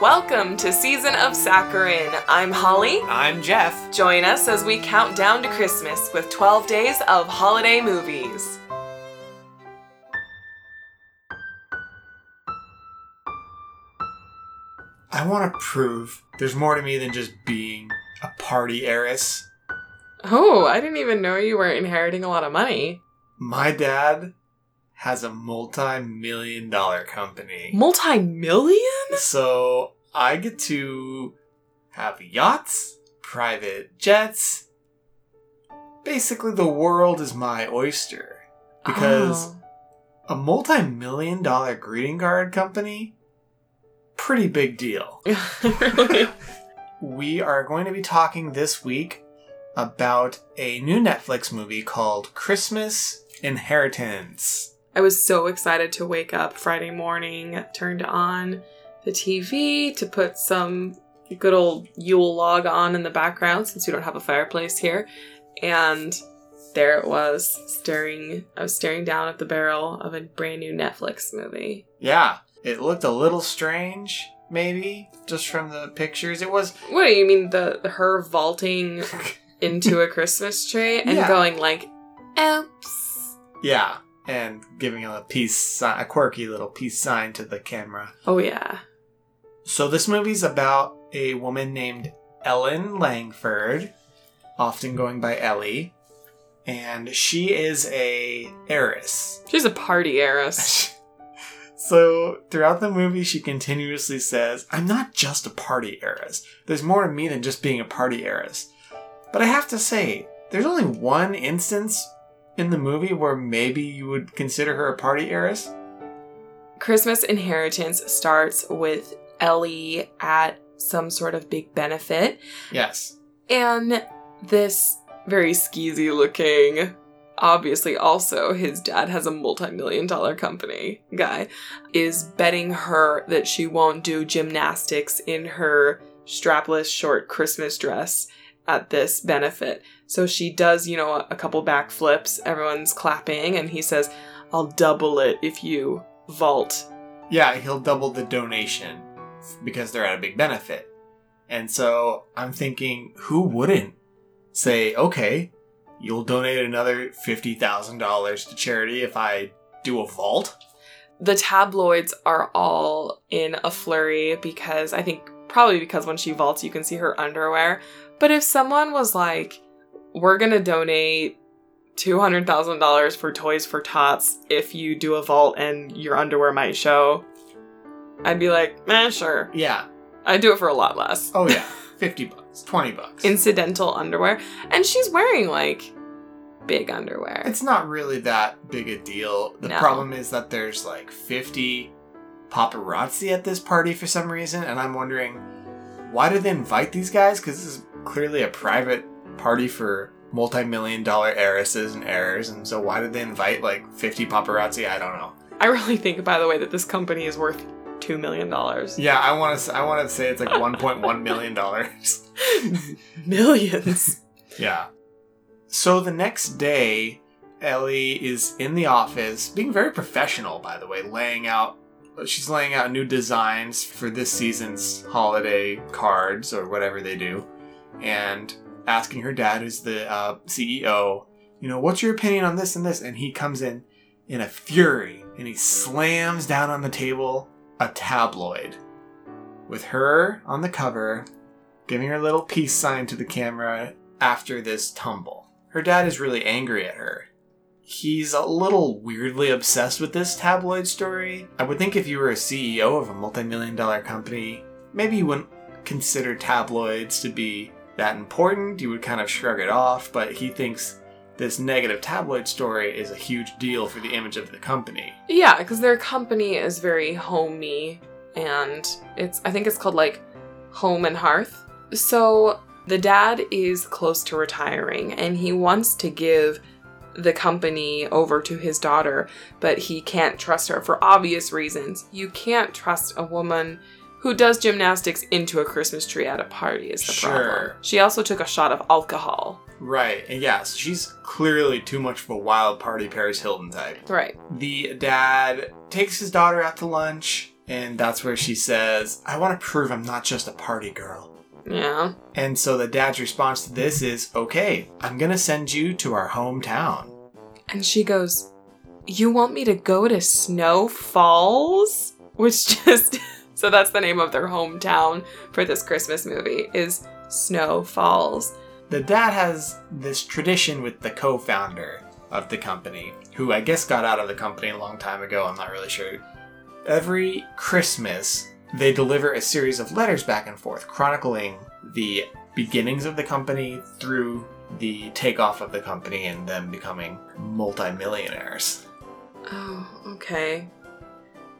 Welcome to Season of Saccharin. I'm Holly. I'm Jeff. Join us as we count down to Christmas with 12 days of holiday movies. I want to prove there's more to me than just being a party heiress. Oh, I didn't even know you were inheriting a lot of money. My dad has a multi million dollar company. Multi million? So I get to have yachts, private jets. Basically, the world is my oyster. Because Oh. a multi million dollar greeting card company, pretty big deal. really? We are going to be talking this week about a new Netflix movie called Christmas Inheritance. I was so excited to wake up Friday morning, turned on the TV to put some good old Yule log on in the background since we don't have a fireplace here. And there it was, staring I was staring down at the barrel of a brand new Netflix movie. Yeah, it looked a little strange, maybe, just from the pictures. It was What do you mean the her vaulting into a Christmas tree and Yeah. going like oops. yeah, and giving a peace sign, a quirky little peace sign to the camera. Oh yeah. So this movie's about a woman named Ellen Langford, often going by Ellie, and she is a heiress. She's a party heiress. so throughout the movie, she continuously says, "I'm not just a party heiress. There's more to me than just being a party heiress." But I have to say, there's only one instance in the movie where maybe you would consider her a party heiress. Christmas Inheritance starts with Ellie at some sort of big benefit, Yes. and this very skeezy looking, obviously also his dad has a multi million dollar company guy, is betting her that she won't do gymnastics in her strapless short Christmas dress at this benefit. So she does, you know, a couple back flips, everyone's clapping, and he says, I'll double it if you vault Yeah, he'll double the donation because they're at a big benefit. And so I'm thinking, who wouldn't say, okay, you'll donate another $50,000 to charity if I do a vault? the tabloids are all in a flurry because I think probably because when she vaults, you can see her underwear. But if someone was like, we're going to donate $200,000 for Toys for Tots if you do a vault and your underwear might show, I'd be like, eh, sure. Yeah. I'd do it for a lot less. Oh, yeah. 50 bucks, 20 bucks. Incidental underwear. And she's wearing like big underwear. it's not really that big a deal. The No. problem is that there's like 50 paparazzi at this party for some reason, and I'm wondering why did they invite these guys? Because this is clearly a private party for multi-million dollar heiresses and heirs, and so why did they invite like 50 paparazzi? I don't know. I really think, by the way, that this company is worth $2 million. Yeah, I want to. I want to say it's like 1.1 million dollars. Millions. Yeah. So the next day, Ellie is in the office, being very professional, by the way, laying out. She's laying out new designs for this season's holiday cards or whatever they do, and asking her dad, who's the uh, CEO, you know, what's your opinion on this and this? And he comes in in a fury and he slams down on the table a tabloid with her on the cover, giving her little peace sign to the camera after this tumble. Her dad is really angry at her. He's a little weirdly obsessed with this tabloid story. I would think if you were a CEO of a multi million dollar company, maybe you wouldn't consider tabloids to be that important. You would kind of shrug it off, but he thinks this negative tabloid story is a huge deal for the image of the company. Yeah, because their company is very homey, and it's I think it's called like Home and Hearth. So the dad is close to retiring, and he wants to give the company over to his daughter, but he can't trust her for obvious reasons. You can't trust a woman who does gymnastics into a Christmas tree at a party is the Sure. problem. She also took a shot of alcohol. Right, and yeah, so she's clearly too much of a wild party Paris Hilton type. Right. The dad takes his daughter out to lunch And that's where she says, I want to prove I'm not just a party girl. Yeah. And so the dad's response to this is, okay, I'm going to send you to our hometown. And she goes, You want me to go to Snow Falls? Which just. So that's the name of their hometown for this Christmas movie, is Snow Falls. The dad has this tradition with the co founder of the company, who I guess got out of the company a long time ago, I'm not really sure. Every Christmas, they deliver a series of letters back and forth chronicling the beginnings of the company through the takeoff of the company and them becoming multimillionaires. Oh, okay.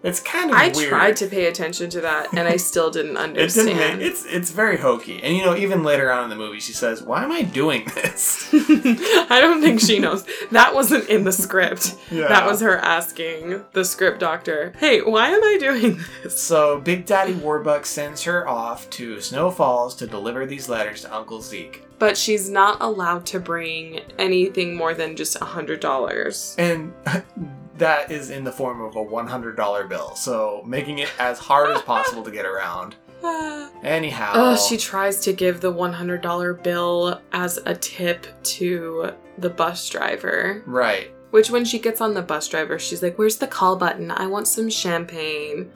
It's kind of I weird. tried to pay attention to that and I still didn't It understand. didn't make, it's it's very hokey. And you know, even later on in the movie she says, "Why am I doing this?" I don't think she knows. That wasn't in the script. Yeah. That was her asking the script doctor, hey, why am I doing this? So Big Daddy Warbuck sends her off to Snow Falls to deliver these letters to Uncle Zeke. But she's not allowed to bring anything more than just a hundred dollars. And that is in the form of a $100 bill. So making it as hard as possible to get around. Anyhow. Oh, she tries to give the $100 bill as a tip to the bus driver. Right. Which, when she gets on the bus driver, she's like, Where's the call button? I want some champagne.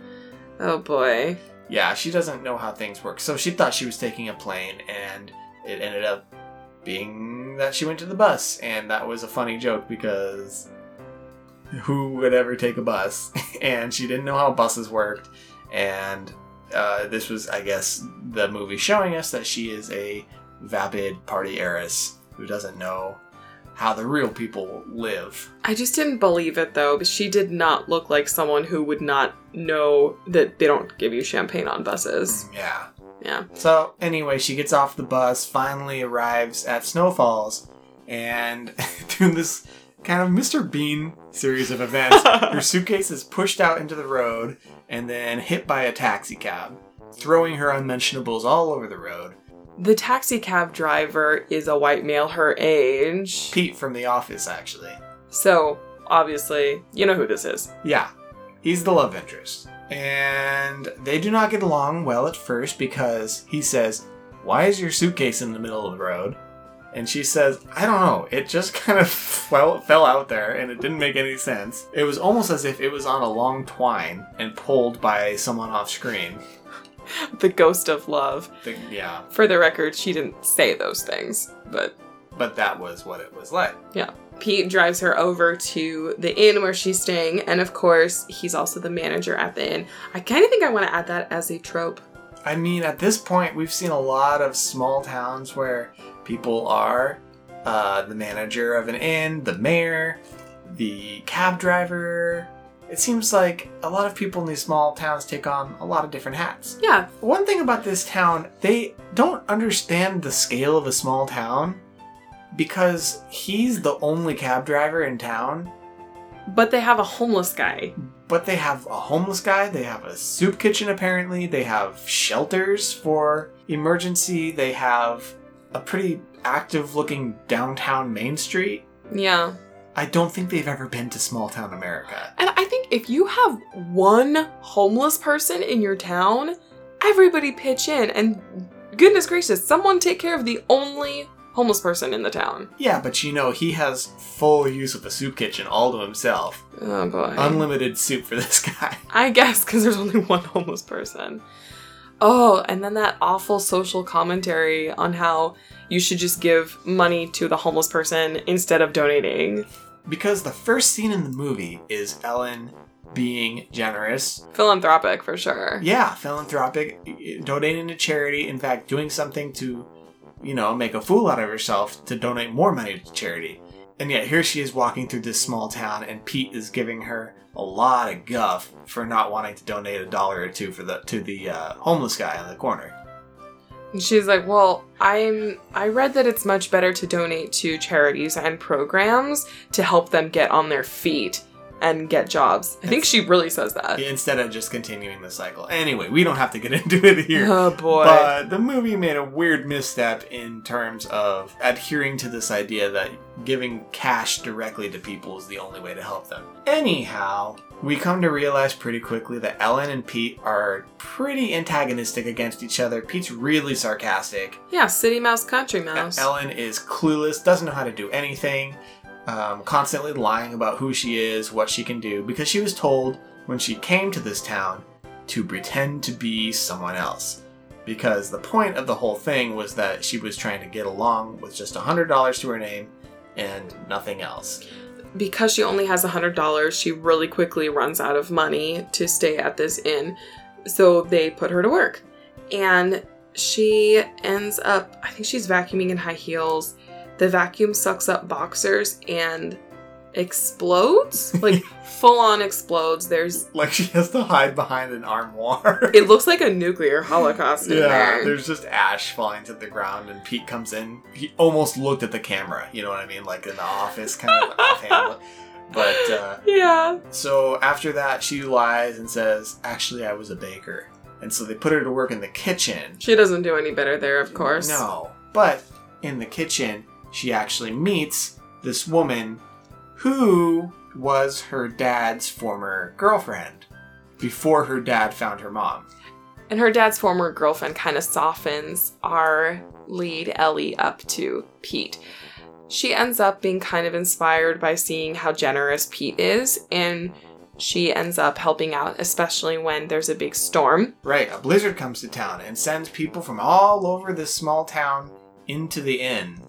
Oh boy. Yeah, she doesn't know how things work. So she thought she was taking a plane, and it ended up being that she went to the bus. And that was a funny joke because who would ever take a bus? and she didn't know how buses worked. And uh, this was, I guess, the movie showing us that she is a vapid party heiress who doesn't know how the real people live. I just didn't believe it though, but she did not look like someone who would not know that they don't give you champagne on buses. Yeah. Yeah. So anyway, she gets off the bus, finally arrives at Snow Falls, and through this kind of Mr. Bean series of events, her suitcase is pushed out into the road and then hit by a taxi cab, throwing her unmentionables all over the road. The taxi cab driver is a white male her age. Pete from The Office, actually. So, obviously, you know who this is. Yeah, he's the love interest. And they do not get along well at first because he says, Why is your suitcase in the middle of the road? And she says, I don't know. It just kind of fell, fell out there and it didn't make any sense. It was almost as if it was on a long twine and pulled by someone off screen. The ghost of love. The- yeah, For the record, she didn't say those things, but but that was what it was like. yeah. Pete drives her over to the inn where she's staying, and of course, he's also the manager at the inn. I kind of think I want to add that as a trope. I mean, at this point, we've seen a lot of small towns where people are uh, the manager of an inn, the mayor, the cab driver. It seems like a lot of people in these small towns take on a lot of different hats. Yeah, One thing about this town, they don't understand the scale of a small town because he's the only cab driver in town, but they have a homeless guy. but they have a homeless guy, they have a soup kitchen apparently, they have shelters for emergency, they have a pretty active looking downtown Main Street. Yeah. I don't think they've ever been to small town America. And I think if you have one homeless person in your town, everybody pitch in and goodness gracious, someone take care of the only homeless person in the town. Yeah, but you know, he has full use of the soup kitchen all to himself. Oh boy. Unlimited soup for this guy. I guess because there's only one homeless person. Oh, and then that awful social commentary on how you should just give money to the homeless person instead of donating. Because the first scene in the movie is Ellen being generous. Philanthropic for sure. Yeah, philanthropic, donating to charity, in fact, doing something to, you know, make a fool out of herself to donate more money to charity. And yet here she is walking through this small town and Pete is giving her a lot of guff for not wanting to donate a dollar or two for the to the uh, homeless guy on the corner. And she's like, "Well, I'm I read that it's much better to donate to charities and programs to help them get on their feet." And get jobs. I think she really says that. instead of just continuing the cycle. Anyway, we don't have to get into it here. Oh boy. But the movie made a weird misstep in terms of adhering to this idea that giving cash directly to people is the only way to help them. Anyhow, we come to realize pretty quickly that Ellen and Pete are pretty antagonistic against each other. Pete's really sarcastic. yeah, City Mouse, Country Mouse. Ellen is clueless, doesn't know how to do anything, um, constantly lying about who she is, what she can do, because she was told when she came to this town to pretend to be someone else. Because the point of the whole thing was that she was trying to get along with just $100 to her name and nothing else. because she only has $100, she really quickly runs out of money to stay at this inn. So they put her to work. And she ends up, I think she's vacuuming in high heels. The vacuum sucks up boxers and explodes. Like full on explodes. There's Like she has to hide behind an armoire. it looks like a nuclear holocaust in yeah, there. there's just ash falling to the ground, and Pete comes in. He almost looked at the camera, you know what I mean? Like in the office, kind of offhand. But uh, Yeah. so after that, she lies and says, Actually, I was a baker. And so they put her to work in the kitchen. She doesn't do any better there, of course. No. But in the kitchen, she actually meets this woman who was her dad's former girlfriend before her dad found her mom. And her dad's former girlfriend kind of softens our lead Ellie up to Pete. She ends up being kind of inspired by seeing how generous Pete is, and she ends up helping out, especially when there's a big storm. Right, a blizzard comes to town and sends people from all over this small town into the inn.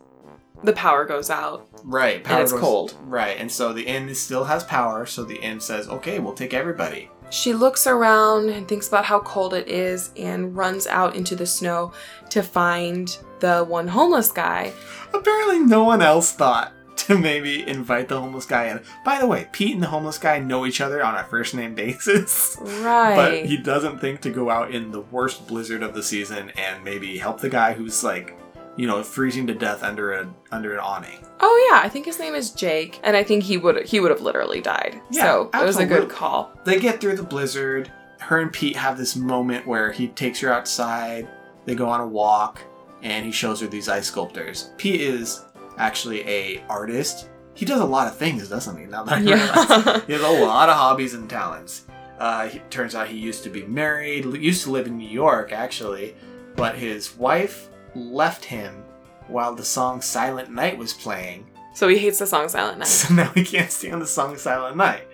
The power goes out. Right, And it's cold. Right, and so the inn still has power, so the inn says, okay, we'll take everybody. She looks around and thinks about how cold it is and runs out into the snow to find the one homeless guy. Apparently, no one else thought to maybe invite the homeless guy in. By the way, Pete and the homeless guy know each other on a first name basis. Right. But he doesn't think to go out in the worst blizzard of the season and maybe help the guy who's like, you know, freezing to death under a under an awning. Oh yeah, I think his name is Jake, and I think he would he would have literally died. Yeah, so it was a good call. They get through the blizzard. Her and Pete have this moment where he takes her outside. They go on a walk, and he shows her these ice sculptors. Pete is actually a artist. He does a lot of things, doesn't he? Now that I. Yeah. He has a lot of hobbies and talents. Uh, he, turns out he used to be married, used to live in New York, actually, but his wife left him while the song Silent Night was playing. so he hates the song Silent Night. So now he can't stand the song Silent Night,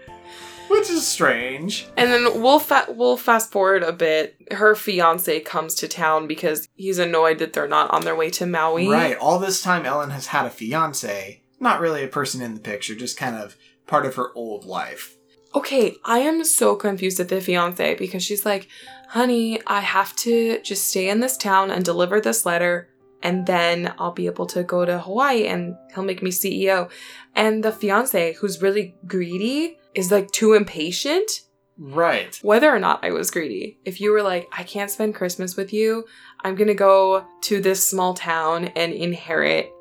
which is strange. And then we'll fa- we'll fast forward a bit. Her fiance comes to town because he's annoyed that they're not on their way to Maui. Right, all this time Ellen has had a fiance, not really a person in the picture, just kind of part of her old life. Okay, I am so confused at the fiance because she's like, "Honey, I have to just stay in this town and deliver this letter." And then I'll be able to go to Hawaii and he'll make me CEO. And the fiance, who's really greedy, is like too impatient Right. whether or not I was greedy. If you were like, I can't spend Christmas with you, I'm gonna go to this small town and inherit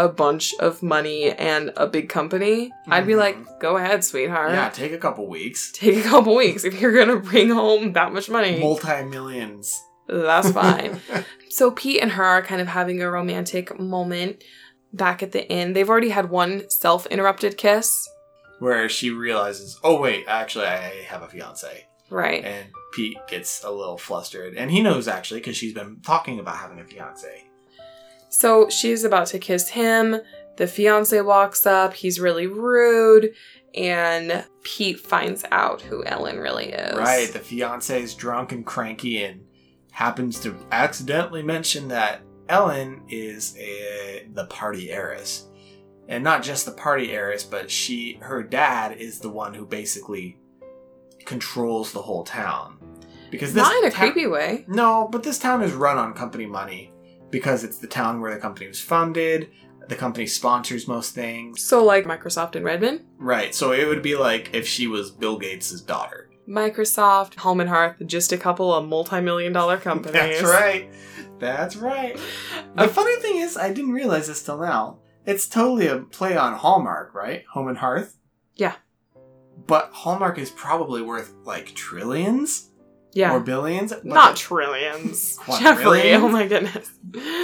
a bunch of money and a big company, I'd be like, mm-hmm. go ahead, sweetheart. Yeah, take a couple weeks. Take a couple weeks if you're gonna bring home that much money. Multi millions. That's fine. so Pete and her are kind of having a romantic moment back at the inn. They've already had one self interrupted kiss. Where she realizes, oh wait, actually I have a fiance. Right. And Pete gets a little flustered. And he knows actually because she's been talking about having a fiance. So she's about to kiss him. The fiance walks up. He's really rude. And Pete finds out who Ellen really is. Right, the fiance is drunk and cranky and happens to accidentally mention that Ellen is a, the party heiress. And not just the party heiress, but she her dad is the one who basically controls the whole town. Because this Not in a ta- creepy way. No, but this town is run on company money because it's the town where the company was founded. The company sponsors most things. So, like Microsoft and Redmond, Right, so it would be like if she was Bill Gates' daughter. Microsoft, Home and Hearth, just a couple of multi million dollar companies. That's right. That's right. The funny thing is, I didn't realize this till now. It's totally a play on Hallmark, right? Home and Hearth. Yeah. but Hallmark is probably worth like trillions Yeah. or billions. Not the- trillions. Quadrillions? Jeffrey, oh my goodness.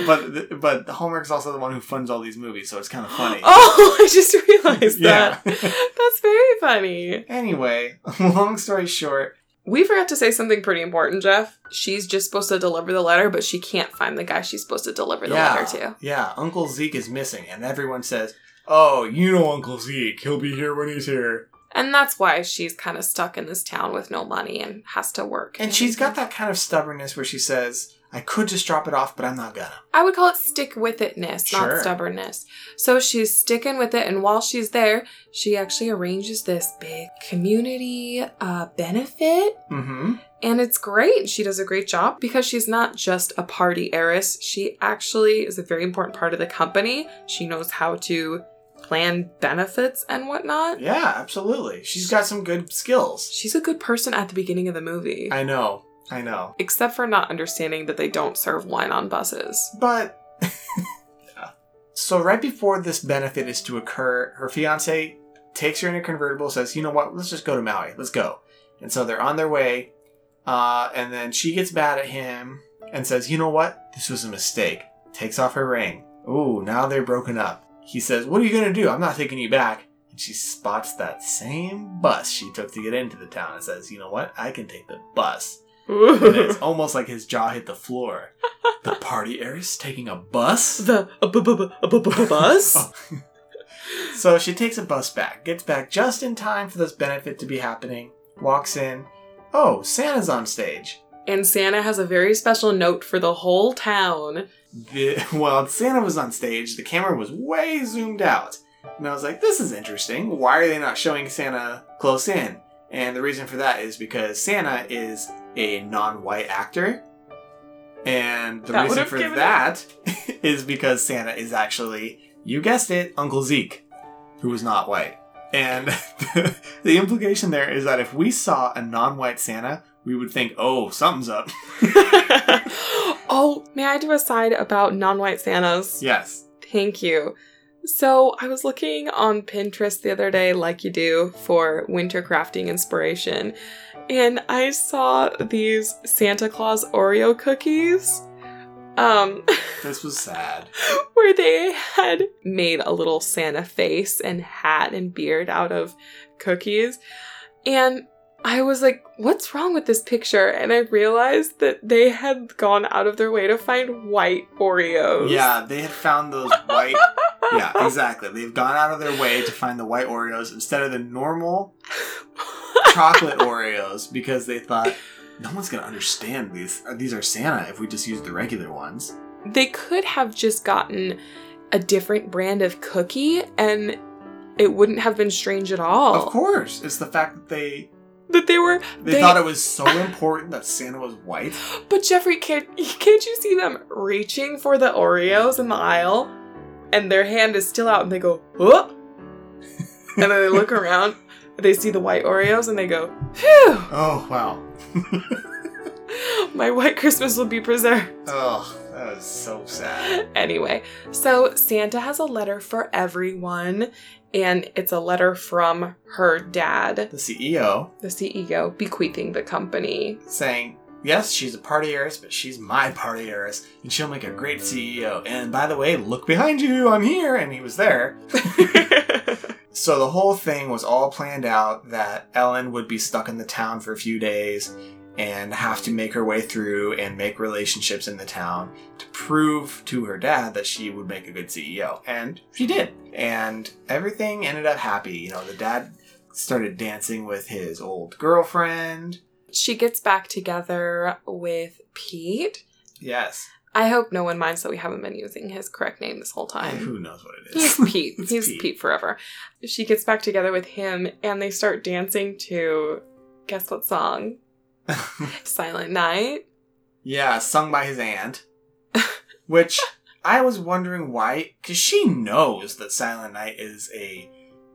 but the, but Hallmark's also the one who funds all these movies, so it's kind of funny. Oh, I just realized Yeah. that. That's very funny. Anyway, long story short, We forgot to say something pretty important, Jeff. She's just supposed to deliver the letter, but she can't find the guy she's supposed to deliver the yeah, letter to. yeah, Uncle Zeke is missing, and everyone says, "Oh, you know Uncle Zeke. He'll be here when he's here." And that's why she's kind of stuck in this town with no money and has to work. And she's got that kind of stubbornness where she says, "I could just drop it off, but I'm not gonna." I would call it stick with itness, Sure. not stubbornness. So she's sticking with it, and while she's there, she actually arranges this big community uh, benefit. Mm-hmm. And it's great. She does a great job because she's not just a party heiress. She actually is a very important part of the company. She knows how to plan benefits and whatnot. Yeah, absolutely. She's got some good skills. She's a good person at the beginning of the movie. I know. I know. Except for not understanding that they don't serve wine on buses. But Yeah. so right before this benefit is to occur, her fiance takes her in a convertible, says, "You know what? Let's just go to Maui. Let's go." And so they're on their way, uh, and then she gets mad at him and says, "You know what? This was a mistake." Takes off her ring. Ooh, now they're broken up. He says, "What are you gonna do? I'm not taking you back." And she spots that same bus she took to get into the town and says, "You know what? I can take the bus." And it's almost like his jaw hit the floor. The party heiress taking a bus? the bu- bu- bu- bu- bu- bu- bus? So she takes a bus back, gets back just in time for this benefit to be happening, walks in. Oh, Santa's on stage. And Santa has a very special note for the whole town. The, well, Santa was on stage, the camera was way zoomed out. And I was like, this is interesting. Why are they not showing Santa close in? And the reason for that is because Santa is a non white actor. And the That reason for given it- that is because Santa is actually, you guessed it, Uncle Zeke, who was not white. And the implication there is that if we saw a non white Santa, we would think, oh, something's up. Oh, may I do a side about non white Santas? yes. Thank you. So, I was looking on Pinterest the other day, like you do, for winter crafting inspiration, and I saw these Santa Claus Oreo cookies. Um, This was sad. where they had made a little Santa face and hat and beard out of cookies. And I was like, what's wrong with this picture? And I realized that they had gone out of their way to find white Oreos. Yeah, they had found those white. yeah, exactly. They've gone out of their way to find the white Oreos instead of the normal chocolate Oreos because they thought no one's gonna understand these. These are Santa if we just use the regular ones. they could have just gotten a different brand of cookie and it wouldn't have been strange at all. Of course, it's the fact that they That they were they, They- thought it was so important that Santa was white. But Jeffrey, can't can't you see them reaching for the Oreos in the aisle, and their hand is still out, and they go, "Whoop," and then they look around, they see the white Oreos, and they go, "Phew, Oh wow. my white Christmas will be preserved." Oh, that was so sad. Anyway, so Santa has a letter for everyone, and it's a letter from her dad, The CEO the CEO, bequeathing the company. saying, Yes, she's a party heiress, but she's my party heiress, and she'll make a great CEO. And by the way, look behind you, I'm here, and he was there. So the whole thing was all planned out that Ellen would be stuck in the town for a few days and have to make her way through and make relationships in the town to prove to her dad that she would make a good CEO. And she did. And everything ended up happy. You know, the dad started dancing with his old girlfriend. she gets back together with Pete. Yes. I hope no one minds that we haven't been using his correct name this whole time. Who knows what it is? He's Pete. He's Pete. forever. She gets back together with him and they start dancing to guess what song? Silent Night. yeah, sung by his aunt. Which I was wondering why, because she knows that Silent Night is a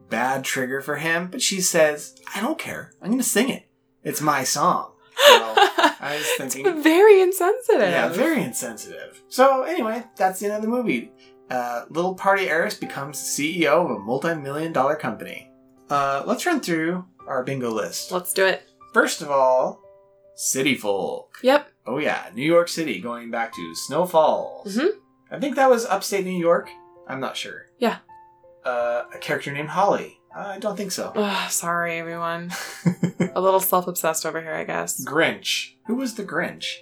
bad trigger for him, but she says, I don't care. I'm going to sing it. It's my song. So I was thinking, It's very insensitive. yeah, very insensitive. So anyway, that's the end of the movie. Uh, little party heiress becomes CEO of a multi-million dollar company. Uh, let's run through our bingo list. Let's do it. First of all, City Folk. Yep. Oh yeah, New York City, going back to Snow Falls. Mhm. I think that was upstate New York. I'm not sure. Yeah. Uh, a character named Holly. I don't think so. Ugh, sorry, everyone. A little self obsessed over here, I guess. Grinch. Who was the Grinch?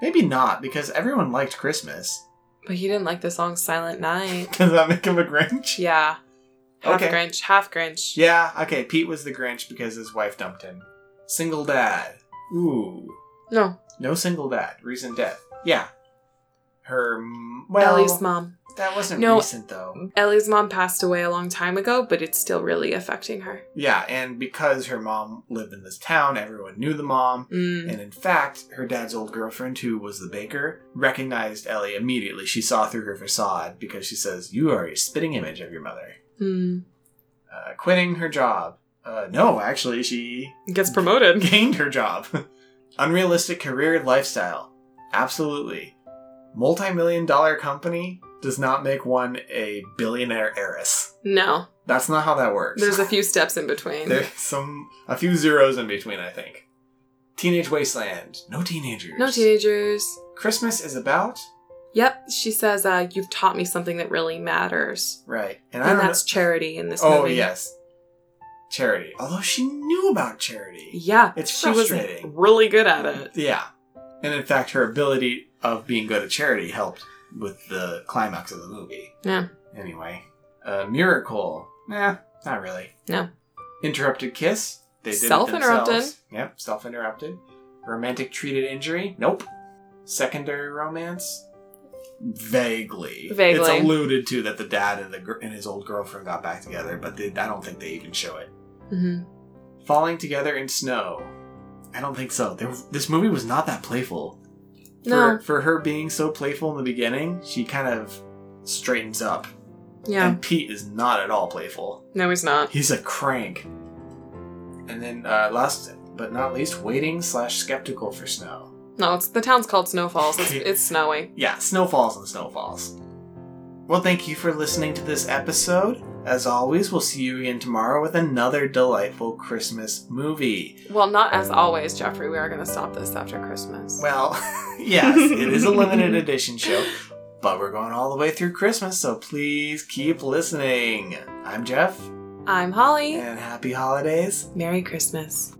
Maybe not, because everyone liked Christmas. But he didn't like the song Silent Night. Does that make him a Grinch? Yeah. Half Okay. Grinch, half Grinch. Yeah, okay, Pete was the Grinch because his wife dumped him. Single dad. Ooh. No, No single dad. Recent death. Yeah. Her. Well, Ellie's mom. That wasn't No. recent, though. Ellie's mom passed away a long time ago, but it's still really affecting her. Yeah, and because her mom lived in this town, everyone knew the mom. Mm. And in fact, her dad's old girlfriend, who was the baker, recognized Ellie immediately. She saw through her facade because she says, You are a spitting image of your mother. Mm. Uh, quitting her job. Uh, no, actually, she Gets promoted. gained her job. Unrealistic career lifestyle. Absolutely. Multi million dollar company does not make one a billionaire heiress. No, That's not how that works. there's a few steps in between. There's some a few zeros in between, I think. Teenage Wasteland. No teenagers. No teenagers. Christmas is about Yep, she says, uh, "You've taught me something that really matters," right, and, I and that's charity in this know. Oh movie. yes, charity. Although she knew about charity. yeah, It's she was frustrating. really good at it. Yeah, and in fact, her ability of being good at charity helped with the climax of the movie. Yeah. Anyway, uh, miracle. Nah, not really. No. Interrupted kiss. They did Self-interrupted. themselves. Yep, self-interrupted. Romantic treated injury. Nope. Secondary romance. Vaguely. Vaguely. It's alluded to that the dad and the and his old girlfriend got back together, but they, I don't think they even show it. Hmm Falling together in snow. I don't think so. There, this movie was not that playful. For, No, for her being so playful in the beginning, she kind of straightens up. yeah, And Pete is not at all playful. no, he's not. He's a crank. And then, uh, last but not least, waiting slash skeptical for snow. No, it's the town's called Snow Falls. It's, it's snowy. Yeah, snowfalls and snowfalls. Well, thank you for listening to this episode. As always, we'll see you again tomorrow with another delightful Christmas movie. Well, not as always, Jeffrey. We are going to stop this after Christmas. Well, yes, it is a limited edition show, but we're going all the way through Christmas, so please keep listening. I'm Jeff, I'm Holly. and happy holidays. Merry Christmas.